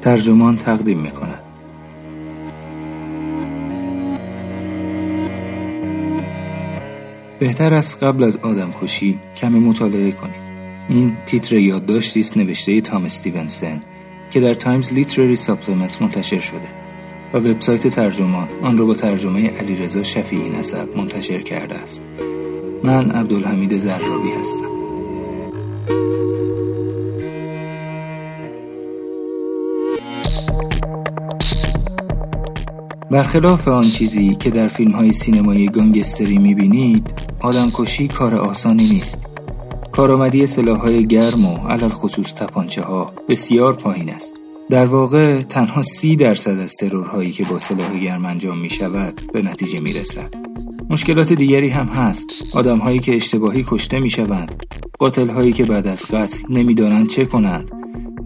ترجمان تقدیم می کند. بهتر است قبل از آدم کشی کمی مطالعه کنید. این تیتر یادداشتی است نوشته تام استیونسن که در تایمز لیترری ساپلمنت منتشر شده و وبسایت ترجمان آن را با ترجمه علیرضا شفیعی نسب منتشر کرده است. من عبدالحمید زرابی هستم. برخلاف آن چیزی که در فیلم های سینمایی گانگستری می‌بینید آدم کشی کار آسانی نیست. کارآمدی سلاح های گرم و علل خصوص تپانچه ها بسیار پایین است. در واقع تنها سی درصد از ترورهایی که با سلاح گرم انجام می شود به نتیجه می رسد. مشکلات دیگری هم هست. آدم هایی که اشتباهی کشته می شوند قاتل هایی که بعد از قتل نمی‌دانند چه کنند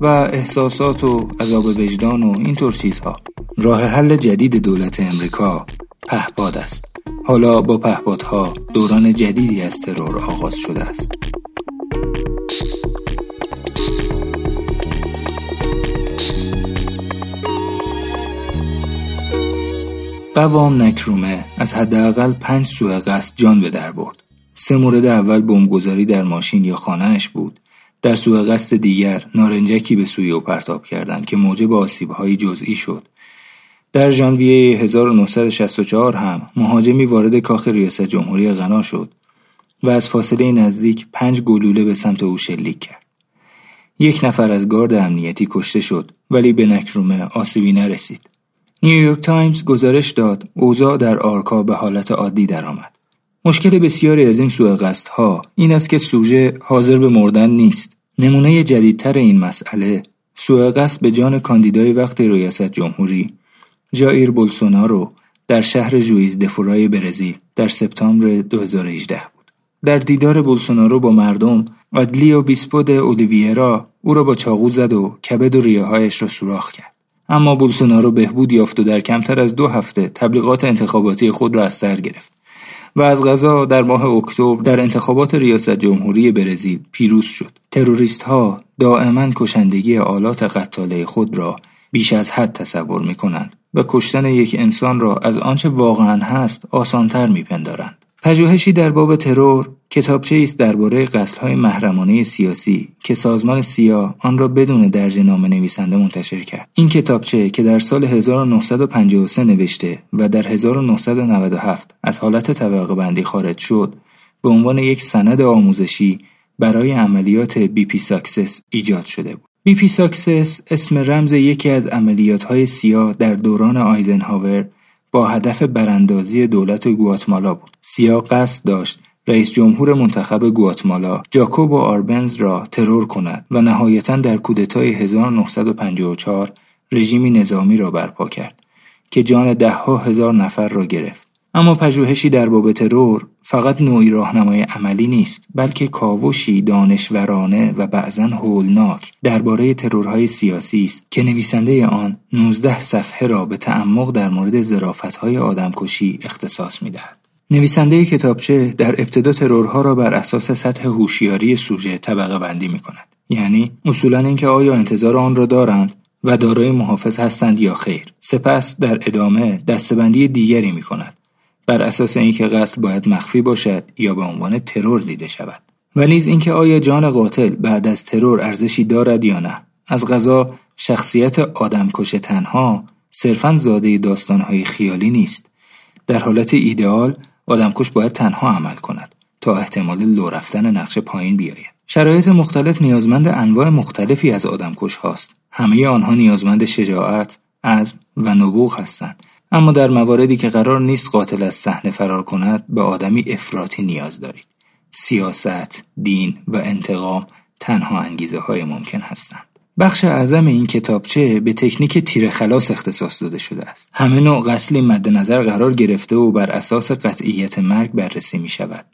و احساسات و عذاب وجدان و اینطور چیزها. راه حل جدید دولت امریکا پهپاد است حالا با پهپادها دوران جدیدی از ترور آغاز شده است قوام نکرومه از حداقل پنج سوء قصد جان به در برد. سه مورد اول بمبگذاری در ماشین یا خانهاش بود. در سوء قصد دیگر نارنجکی به سوی او پرتاب کردند که موجب آسیبهایی جزئی شد. در ژانویه 1964 هم مهاجمی وارد کاخ ریاست جمهوری غنا شد و از فاصله نزدیک پنج گلوله به سمت او شلیک کرد. یک نفر از گارد امنیتی کشته شد ولی به نکرومه آسیبی نرسید. نیویورک تایمز گزارش داد اوضاع در آکرا به حالت عادی درآمد. مشکل بسیاری از این سوء ها این است که سوژه حاضر به مردن نیست. نمونه جدیدتر این مسئله سوء به جان کاندیدای وقت ریاست جمهوری جایر بولسونارو در شهر جویز دفورای برزیل در سپتامبر 2018 بود. در دیدار بولسونارو با مردم ادلیو بیسپود اولیویرا او را با چاقو زد و کبد و ریههایش را سوراخ کرد. اما بولسونارو بهبود یافت و در کمتر از دو هفته تبلیغات انتخاباتی خود را از سر گرفت و از غذا در ماه اکتبر در انتخابات ریاست جمهوری برزیل پیروز شد. تروریست ها دائما کشندگی آلات قتاله خود را بیش از حد تصور می کنند و کشتن یک انسان را از آنچه واقعا هست آسانتر می پندارند. پژوهشی در باب ترور کتابچه است درباره های محرمانه سیاسی که سازمان سیا آن را بدون درج نام نویسنده منتشر کرد. این کتابچه که در سال 1953 نوشته و در 1997 از حالت طبقه بندی خارج شد، به عنوان یک سند آموزشی برای عملیات PBSUCCESS ایجاد شده بود. PBSUCCESS اسم رمز یکی از عملیات های سیا در دوران آیزنهاور با هدف براندازی دولت گواتمالا بود. سیا قصد داشت رئیس جمهور منتخب گواتمالا جاکوبو آربنز را ترور کند و نهایتا در کودتای 1954 رژیمی نظامی را برپا کرد که جان دهها هزار نفر را گرفت. اما پژوهشی در باب ترور فقط نوعی راهنمای عملی نیست بلکه کاوشی دانشورانه و بعضا هولناک درباره ترورهای سیاسی است که نویسنده آن 19 صفحه را به تعمق در مورد ظرافتهای آدمکشی اختصاص می‌دهد نویسنده کتابچه در ابتدا ترورها را بر اساس سطح هوشیاری سوژه طبقه بندی می کند. یعنی اصولا اینکه آیا انتظار آن را دارند و دارای محافظ هستند یا خیر. سپس در ادامه دستبندی دیگری می کند. بر اساس اینکه قتل باید مخفی باشد یا به عنوان ترور دیده شود. و نیز اینکه آیا جان قاتل بعد از ترور ارزشی دارد یا نه. از غذا شخصیت آدمکش تنها صرفا زاده داستانهای خیالی نیست. در حالت ایدئال آدمکش باید تنها عمل کند تا احتمال لو رفتن نقش پایین بیاید شرایط مختلف نیازمند انواع مختلفی از آدمکش هاست همه آنها نیازمند شجاعت عزم و نبوغ هستند اما در مواردی که قرار نیست قاتل از صحنه فرار کند به آدمی افراطی نیاز دارید سیاست دین و انتقام تنها انگیزه های ممکن هستند بخش اعظم این کتابچه به تکنیک تیر خلاص اختصاص داده شده است. همه نوع قتلی مد نظر قرار گرفته و بر اساس قطعیت مرگ بررسی می شود.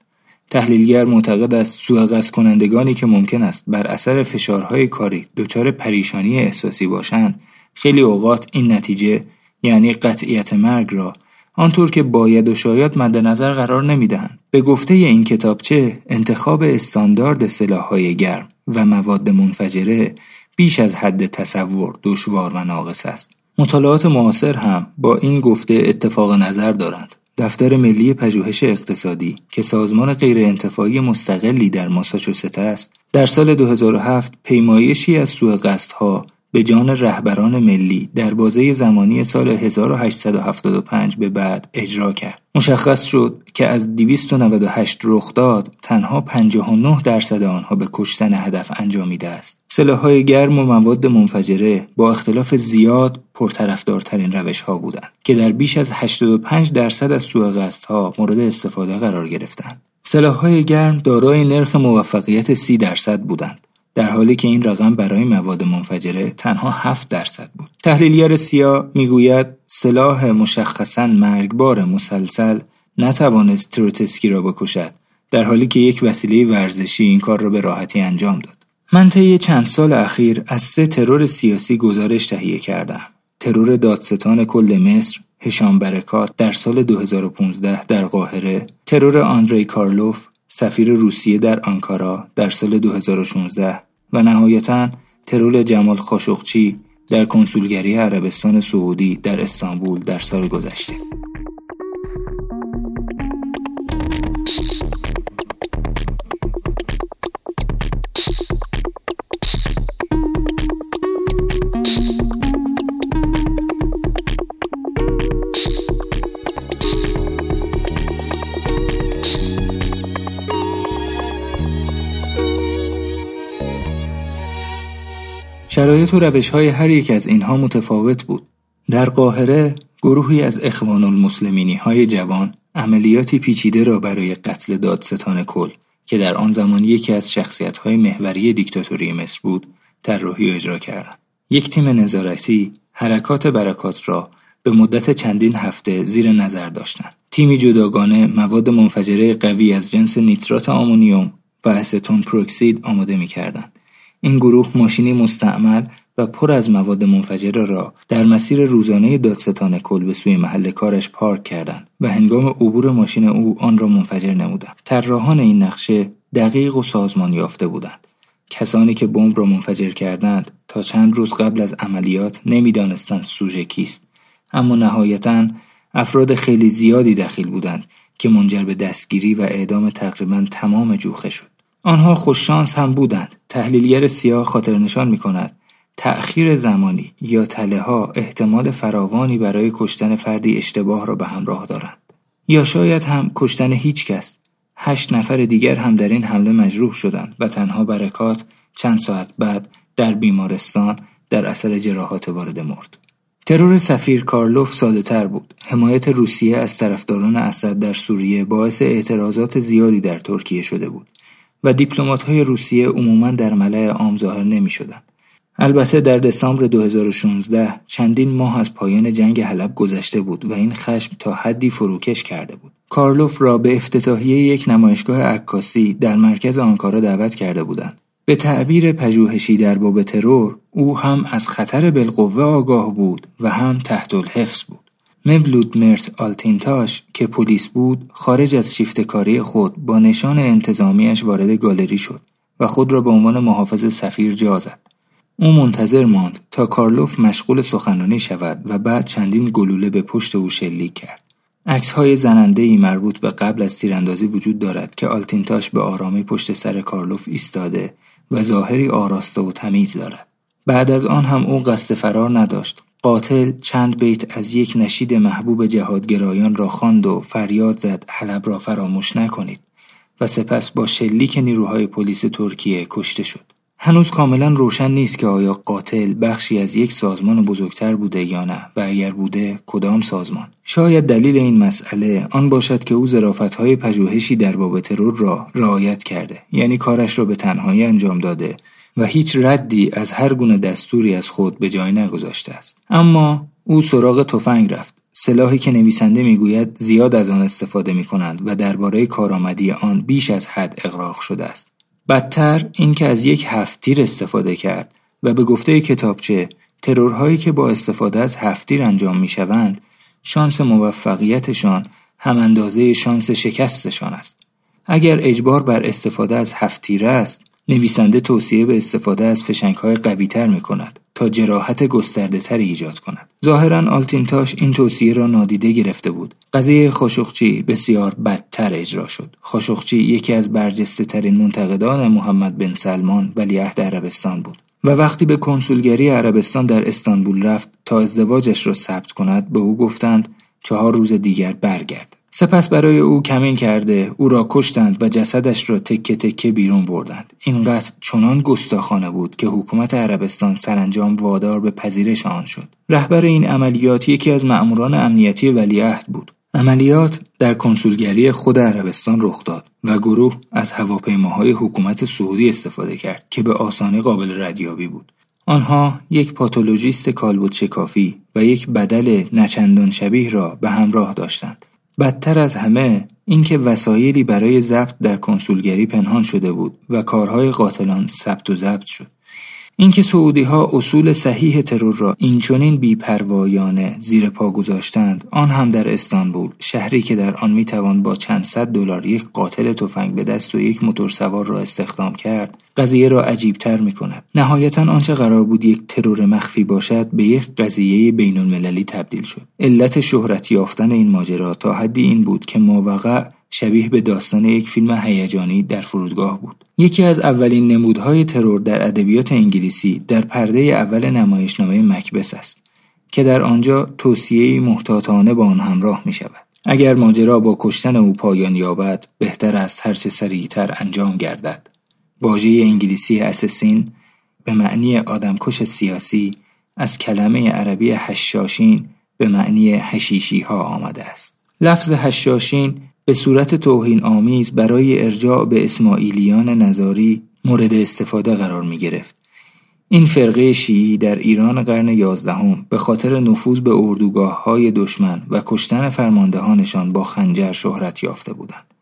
تحلیلگر معتقد است سوء کنندگانی که ممکن است بر اثر فشارهای کاری دچار پریشانی احساسی باشند خیلی اوقات این نتیجه یعنی قطعیت مرگ را آنطور که باید و شاید مد نظر قرار نمی‌دهند. به گفته این کتابچه انتخاب استاندارد سلاحهای گرم و مواد منفجره بیش از حد تصور دشوار و ناقص است مطالعات معاصر هم با این گفته اتفاق نظر دارند دفتر ملی پژوهش اقتصادی که سازمان غیرانتفاعی مستقلی در ماساچوست است در سال 2007 پیمایشی از سوء قصدها به جان رهبران ملی در بازه زمانی سال 1875 به بعد اجرا کرد. مشخص شد که از 298 رخداد تنها 59 درصد آنها به کشتن هدف انجامیده است. سلاحهای گرم و مواد منفجره با اختلاف زیاد پرطرفدارترین روش ها بودند که در بیش از 85 درصد از سوء ها مورد استفاده قرار گرفتند. سلاحهای گرم دارای نرخ موفقیت 30 درصد بودند. در حالی که این رقم برای مواد منفجره تنها 7 درصد بود. تحلیلگر سیا می‌گوید سلاح مشخصا مرگبار مسلسل نتوانست تروتسکی را بکشد در حالی که یک وسیله ورزشی این کار را به راحتی انجام داد. من طی چند سال اخیر از سه ترور سیاسی گزارش تهیه کردم. ترور دادستان کل مصر هشام برکات در سال 2015 در قاهره، ترور آندری کارلوف سفیر روسیه در آنکارا در سال 2016 و نهایتا ترور جمال خاشقچی در کنسولگری عربستان سعودی در استانبول در سال گذشته. شرایط و روش های هر یک از اینها متفاوت بود. در قاهره گروهی از اخوان المسلمینی های جوان عملیاتی پیچیده را برای قتل دادستان کل که در آن زمان یکی از شخصیت های محوری دیکتاتوری مصر بود طراحی اجرا کردند. یک تیم نظارتی حرکات برکات را به مدت چندین هفته زیر نظر داشتند. تیمی جداگانه مواد منفجره قوی از جنس نیترات آمونیوم و استون پروکسید آماده می کردند. این گروه ماشینی مستعمل و پر از مواد منفجره را در مسیر روزانه دادستان کل به سوی محل کارش پارک کردند و هنگام عبور ماشین او آن را منفجر نمودند. طراحان این نقشه دقیق و سازمان یافته بودند. کسانی که بمب را منفجر کردند تا چند روز قبل از عملیات نمی‌دانستند سوژه کیست. اما نهایتا افراد خیلی زیادی دخیل بودند که منجر به دستگیری و اعدام تقریبا تمام جوخه شد. آنها خوششانس هم بودند. تحلیلگر سیاه خاطر نشان می کند. تأخیر زمانی یا تله ها احتمال فراوانی برای کشتن فردی اشتباه را به همراه دارند. یا شاید هم کشتن هیچ کس. هشت نفر دیگر هم در این حمله مجروح شدند و تنها برکات چند ساعت بعد در بیمارستان در اثر جراحات وارد مرد. ترور سفیر کارلوف ساده تر بود. حمایت روسیه از طرفداران اسد در سوریه باعث اعتراضات زیادی در ترکیه شده بود. و های روسیه عموما در ملع عام ظاهر نمی شدن. البته در دسامبر 2016 چندین ماه از پایان جنگ حلب گذشته بود و این خشم تا حدی فروکش کرده بود. کارلوف را به افتتاحیه یک نمایشگاه عکاسی در مرکز آنکارا دعوت کرده بودند. به تعبیر پژوهشی در باب ترور او هم از خطر بالقوه آگاه بود و هم تحت الحفظ بود. مولود مرت آلتینتاش که پلیس بود خارج از شیفت کاری خود با نشان انتظامیش وارد گالری شد و خود را به عنوان محافظ سفیر جا زد. او منتظر ماند تا کارلوف مشغول سخنرانی شود و بعد چندین گلوله به پشت او شلیک کرد. عکس های زننده ای مربوط به قبل از تیراندازی وجود دارد که آلتینتاش به آرامی پشت سر کارلوف ایستاده و ظاهری آراسته و تمیز دارد. بعد از آن هم او قصد فرار نداشت قاتل چند بیت از یک نشید محبوب جهادگرایان را خواند و فریاد زد حلب را فراموش نکنید و سپس با شلیک نیروهای پلیس ترکیه کشته شد. هنوز کاملا روشن نیست که آیا قاتل بخشی از یک سازمان بزرگتر بوده یا نه و اگر بوده کدام سازمان شاید دلیل این مسئله آن باشد که او های پژوهشی در باب ترور را رعایت کرده یعنی کارش را به تنهایی انجام داده و هیچ ردی از هر گونه دستوری از خود به جای نگذاشته است. اما او سراغ تفنگ رفت. سلاحی که نویسنده می‌گوید زیاد از آن استفاده می کنند و درباره کارآمدی آن بیش از حد اغراق شده است. بدتر اینکه از یک هفتیر استفاده کرد و به گفته کتابچه ترورهایی که با استفاده از هفتیر انجام می شوند شانس موفقیتشان هم اندازه شانس شکستشان است. اگر اجبار بر استفاده از هفتیر است نویسنده توصیه به استفاده از فشنگ های قوی تر می کند تا جراحت گسترده تری ایجاد کند. ظاهرا آلتینتاش این توصیه را نادیده گرفته بود. قضیه خاشقچی بسیار بدتر اجرا شد. خاشقچی یکی از برجسته ترین منتقدان محمد بن سلمان ولیعهد عربستان بود. و وقتی به کنسولگری عربستان در استانبول رفت تا ازدواجش را ثبت کند به او گفتند چهار روز دیگر برگرد. سپس برای او کمین کرده او را کشتند و جسدش را تکه تکه بیرون بردند. این قتل چنان گستاخانه بود که حکومت عربستان سرانجام وادار به پذیرش آن شد. رهبر این عملیات یکی از مأموران امنیتی ولیعهد بود. عملیات در کنسولگری خود عربستان رخ داد و گروه از هواپیماهای حکومت سعودی استفاده کرد که به آسانی قابل ردیابی بود. آنها یک پاتولوژیست کالبد شکافی و یک بدل نچندان شبیه را به همراه داشتند. بدتر از همه اینکه وسایلی برای ضبط در کنسولگری پنهان شده بود و کارهای قاتلان ثبت و ضبط شد. اینکه سعودی ها اصول صحیح ترور را اینچنین بیپروایانه زیر پا گذاشتند آن هم در استانبول شهری که در آن می‌توان با چند صد دلار یک قاتل تفنگ به دست و یک موتورسوار را استخدام کرد قضیه را عجیبتر می کند نهایتا آنچه قرار بود یک ترور مخفی باشد به یک قضیه بین المللی تبدیل شد. علت شهرت یافتن این ماجرا تا حدی این بود که ماوقع شبیه به داستان یک فیلم هیجانی در فرودگاه بود. یکی از اولین نمودهای ترور در ادبیات انگلیسی در پرده اول نمایشنامه مکبس است که در آنجا توصیه محتاطانه با آن همراه می شود. اگر ماجرا با کشتن او پایان یابد بهتر است هر چه سریعتر انجام گردد. واژه انگلیسی اسسین به معنی آدمکش سیاسی از کلمه عربی هشاشین به معنی هشیشی ها آمده است. لفظ هشاشین به صورت توهین آمیز برای ارجاع به اسماعیلیان نظاری مورد استفاده قرار می گرفت. این فرقه شیعی در ایران قرن یازدهم به خاطر نفوذ به اردوگاه های دشمن و کشتن فرماندهانشان با خنجر شهرت یافته بودند.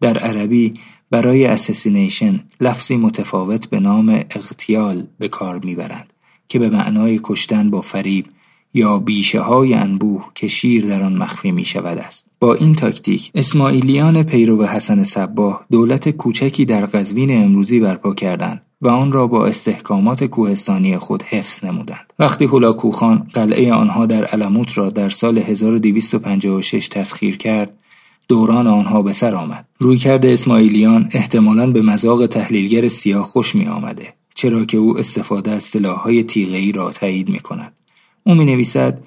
در عربی برای assassination لفظی متفاوت به نام اغتیال به کار می‌برند که به معنای کشتن با فریب یا بیشه های انبوه که شیر در آن مخفی می شود است. با این تاکتیک اسماعیلیان پیرو حسن صباه دولت کوچکی در قزوین امروزی برپا کردند و آن را با استحکامات کوهستانی خود حفظ نمودند. وقتی هولاکوخان قلعه آنها در علموت را در سال 1256 تسخیر کرد، دوران آنها به سر آمد. رویکرد اسماعیلیان احتمالاً به مذاق تحلیلگر سیاه خوش می آمده. چرا که او استفاده از سلاحهای تیغه‌ای را تایید می کند. او می نویسد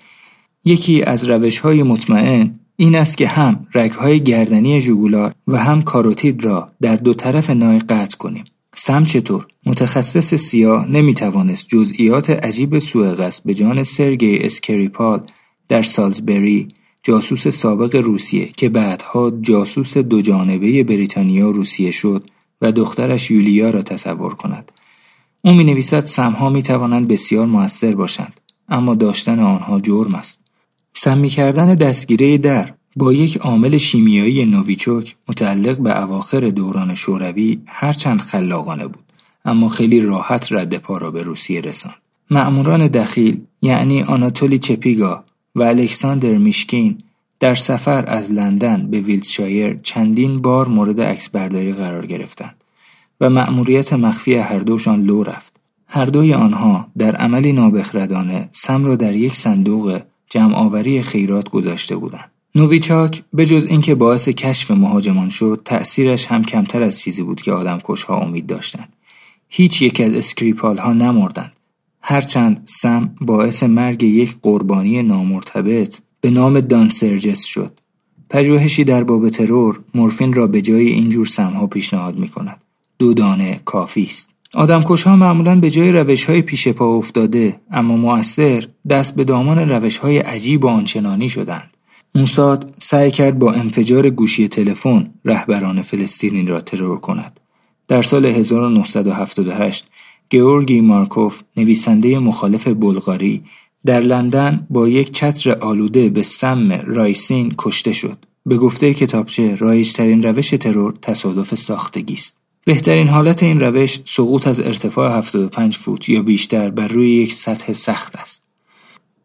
یکی از روش های مطمئن این است که هم رگهای گردنی جوگولار و هم کاروتید را در دو طرف نای قطع کنیم. سم چطور؟ متخصص سیا نمی توانست جزئیات عجیب سوء به جان سرگی اسکریپال در سالزبری جاسوس سابق روسیه که بعدها جاسوس دو جانبه بریتانیا روسیه شد و دخترش یولیا را تصور کند. او می نویسد سمها می توانند بسیار موثر باشند. اما داشتن آنها جرم است. سمی کردن دستگیره در با یک عامل شیمیایی نویچوک متعلق به اواخر دوران شوروی هرچند خلاقانه بود اما خیلی راحت رد پا را به روسیه رساند. معموران دخیل یعنی آناتولی چپیگا و الکساندر میشکین در سفر از لندن به ویلتشایر چندین بار مورد عکس برداری قرار گرفتند و مأموریت مخفی هر دوشان لو رفت. هر دوی آنها در عملی نابخردانه سم را در یک صندوق جمعآوری خیرات گذاشته بودند. نویچاک به جز اینکه باعث کشف مهاجمان شد تأثیرش هم کمتر از چیزی بود که آدم کشها امید داشتند. هیچ یک از اسکریپال ها نمردند. هرچند سم باعث مرگ یک قربانی نامرتبط به نام دان سرجس شد. پژوهشی در باب ترور مورفین را به جای اینجور سمها پیشنهاد می کند. دو دانه کافی است. ها معمولا به جای روش های پیش پا افتاده اما مؤثر دست به دامان روش های عجیب و آنچنانی شدند. موساد سعی کرد با انفجار گوشی تلفن رهبران فلسطینی را ترور کند. در سال 1978 گیورگی مارکوف نویسنده مخالف بلغاری در لندن با یک چتر آلوده به سم رایسین کشته شد. به گفته کتابچه رایجترین روش ترور تصادف ساختگی است. بهترین حالت این روش سقوط از ارتفاع 75 فوت یا بیشتر بر روی یک سطح سخت است.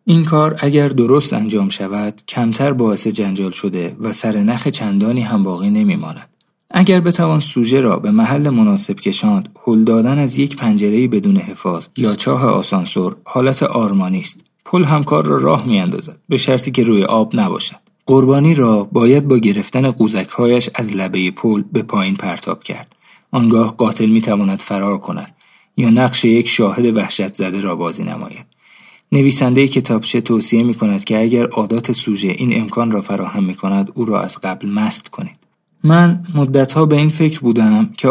این کار اگر درست انجام شود کمتر باعث جنجال شده و سر نخ چندانی هم باقی نمی ماند. اگر بتوان سوژه را به محل مناسب کشاند هل دادن از یک پنجره بدون حفاظ یا چاه آسانسور حالت آرمانی است پل همکار را راه میاندازد به شرطی که روی آب نباشد قربانی را باید با گرفتن قوزکهایش از لبه پل به پایین پرتاب کرد آنگاه قاتل می‌تواند فرار کند یا نقش یک شاهد وحشت زده را بازی نماید. نویسنده کتابچه توصیه می کند که اگر عادات سوژه این امکان را فراهم می کند او را از قبل مست کنید. من مدتها به این فکر بودم که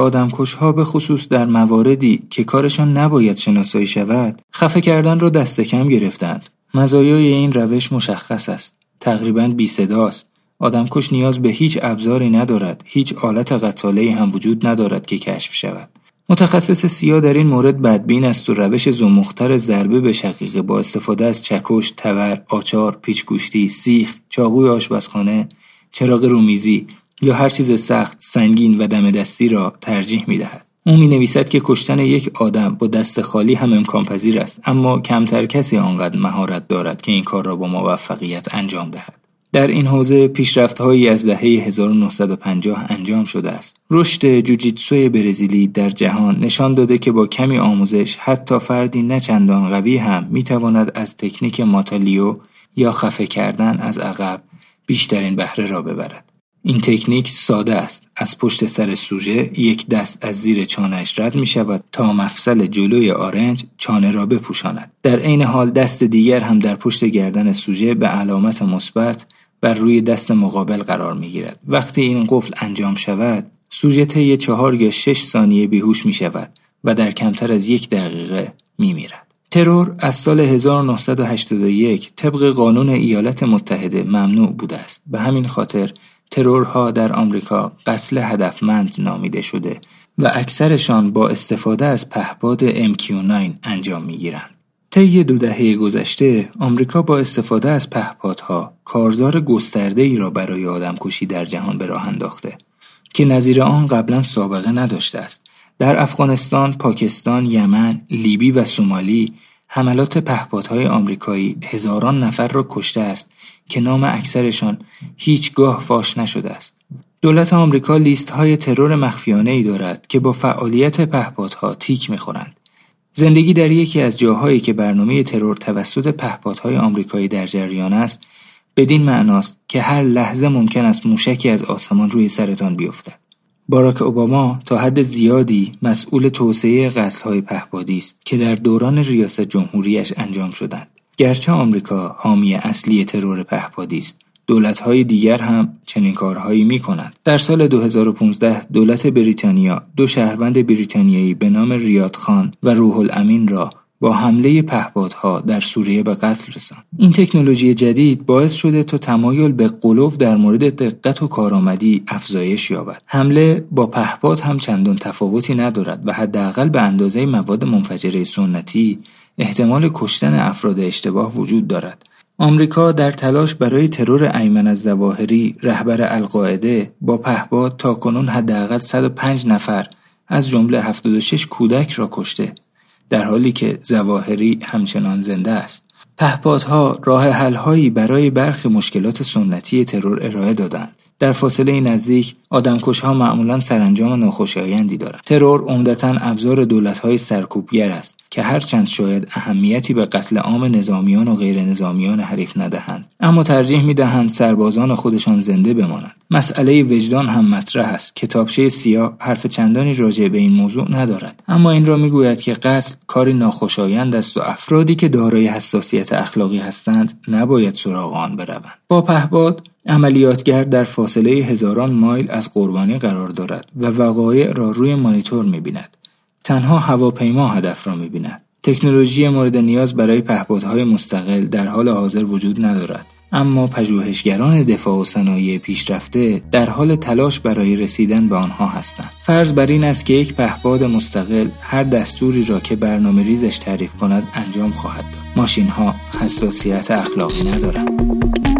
ها به خصوص در مواردی که کارشان نباید شناسایی شود خفه کردن را دست کم گرفتند. مزایای این روش مشخص است. تقریبا بی صداست آدمکش نیاز به هیچ ابزاری ندارد هیچ آلت قتاله هم وجود ندارد که کشف شود متخصص سیا در این مورد بدبین است و روش زمختر ضربه به شقیقه با استفاده از چکش، تور، آچار، پیچگوشتی، سیخ، چاقوی آشپزخانه، چراغ رومیزی یا هر چیز سخت، سنگین و دم دستی را ترجیح می دهد. او می نویسد که کشتن یک آدم با دست خالی هم امکان پذیر است اما کمتر کسی آنقدر مهارت دارد که این کار را با موفقیت انجام دهد. در این حوزه پیشرفت‌هایی از دهه 1950 انجام شده است. رشد جوجیتسوی برزیلی در جهان نشان داده که با کمی آموزش حتی فردی نه چندان قوی هم می‌تواند از تکنیک ماتالیو یا خفه کردن از عقب بیشترین بهره را ببرد. این تکنیک ساده است. از پشت سر سوژه یک دست از زیر چانهش رد می شود تا مفصل جلوی آرنج چانه را بپوشاند. در عین حال دست دیگر هم در پشت گردن سوژه به علامت مثبت بر روی دست مقابل قرار می گیرد. وقتی این قفل انجام شود سوژه طی چهار یا شش ثانیه بیهوش می شود و در کمتر از یک دقیقه می میرد. ترور از سال 1981 طبق قانون ایالات متحده ممنوع بوده است. به همین خاطر ترورها در آمریکا قتل هدفمند نامیده شده و اکثرشان با استفاده از پهپاد MQ9 انجام می گیرند. طی دو دهه گذشته آمریکا با استفاده از پهپادها کارزار گسترده ای را برای آدمکشی در جهان به راه انداخته که نظیر آن قبلا سابقه نداشته است در افغانستان، پاکستان، یمن، لیبی و سومالی حملات پهپادهای آمریکایی هزاران نفر را کشته است که نام اکثرشان هیچگاه فاش نشده است. دولت آمریکا لیست های ترور مخفیانه ای دارد که با فعالیت پهپادها تیک می‌خورند. زندگی در یکی از جاهایی که برنامه ترور توسط پهپادهای آمریکایی در جریان است بدین معناست که هر لحظه ممکن است موشکی از آسمان روی سرتان بیفتد باراک اوباما تا حد زیادی مسئول توسعه قتل‌های پهپادی است که در دوران ریاست جمهوریش انجام شدند. گرچه آمریکا حامی اصلی ترور پهپادی است های دیگر هم چنین کارهایی می کنند. در سال 2015 دولت بریتانیا دو شهروند بریتانیایی به نام ریاد خان و روح الامین را با حمله پهپادها در سوریه به قتل رساند. این تکنولوژی جدید باعث شده تا تمایل به قلوف در مورد دقت و کارآمدی افزایش یابد. حمله با پهپاد هم چندان تفاوتی ندارد و حداقل به اندازه مواد منفجره سنتی احتمال کشتن افراد اشتباه وجود دارد. آمریکا در تلاش برای ترور ایمن از زواهری رهبر القاعده با پهباد تاکنون حداقل 105 نفر از جمله 76 کودک را کشته در حالی که زواهری همچنان زنده است. پهپادها راه حلهایی برای برخی مشکلات سنتی ترور ارائه دادند. در فاصله نزدیک آدمکشها معمولا سرانجام ناخوشایندی دارند. ترور عمدتا ابزار دولتهای سرکوبگر است. که هرچند شاید اهمیتی به قتل عام نظامیان و غیر نظامیان حریف ندهند اما ترجیح می‌دهند سربازان خودشان زنده بمانند. مسئله وجدان هم مطرح است. کتابچه سیاه حرف چندانی راجع به این موضوع ندارد. اما این را می‌گوید که قتل کاری ناخوشایند است و افرادی که دارای حساسیت اخلاقی هستند نباید سراغ آن بروند. با پهباد عملیاتگر در فاصله هزاران مایل از قربانی قرار دارد و وقایع را روی مانیتور می‌بیند. تنها هواپیما هدف را می‌بیند. تکنولوژی مورد نیاز برای پهپادهای مستقل در حال حاضر وجود ندارد. اما پژوهشگران دفاع و صنایع پیشرفته در حال تلاش برای رسیدن به آنها هستند. فرض بر این است که یک پهپاد مستقل هر دستوری را که برنامه ریزش تعریف کند انجام خواهد داد. ماشین ها حساسیت اخلاقی ندارند.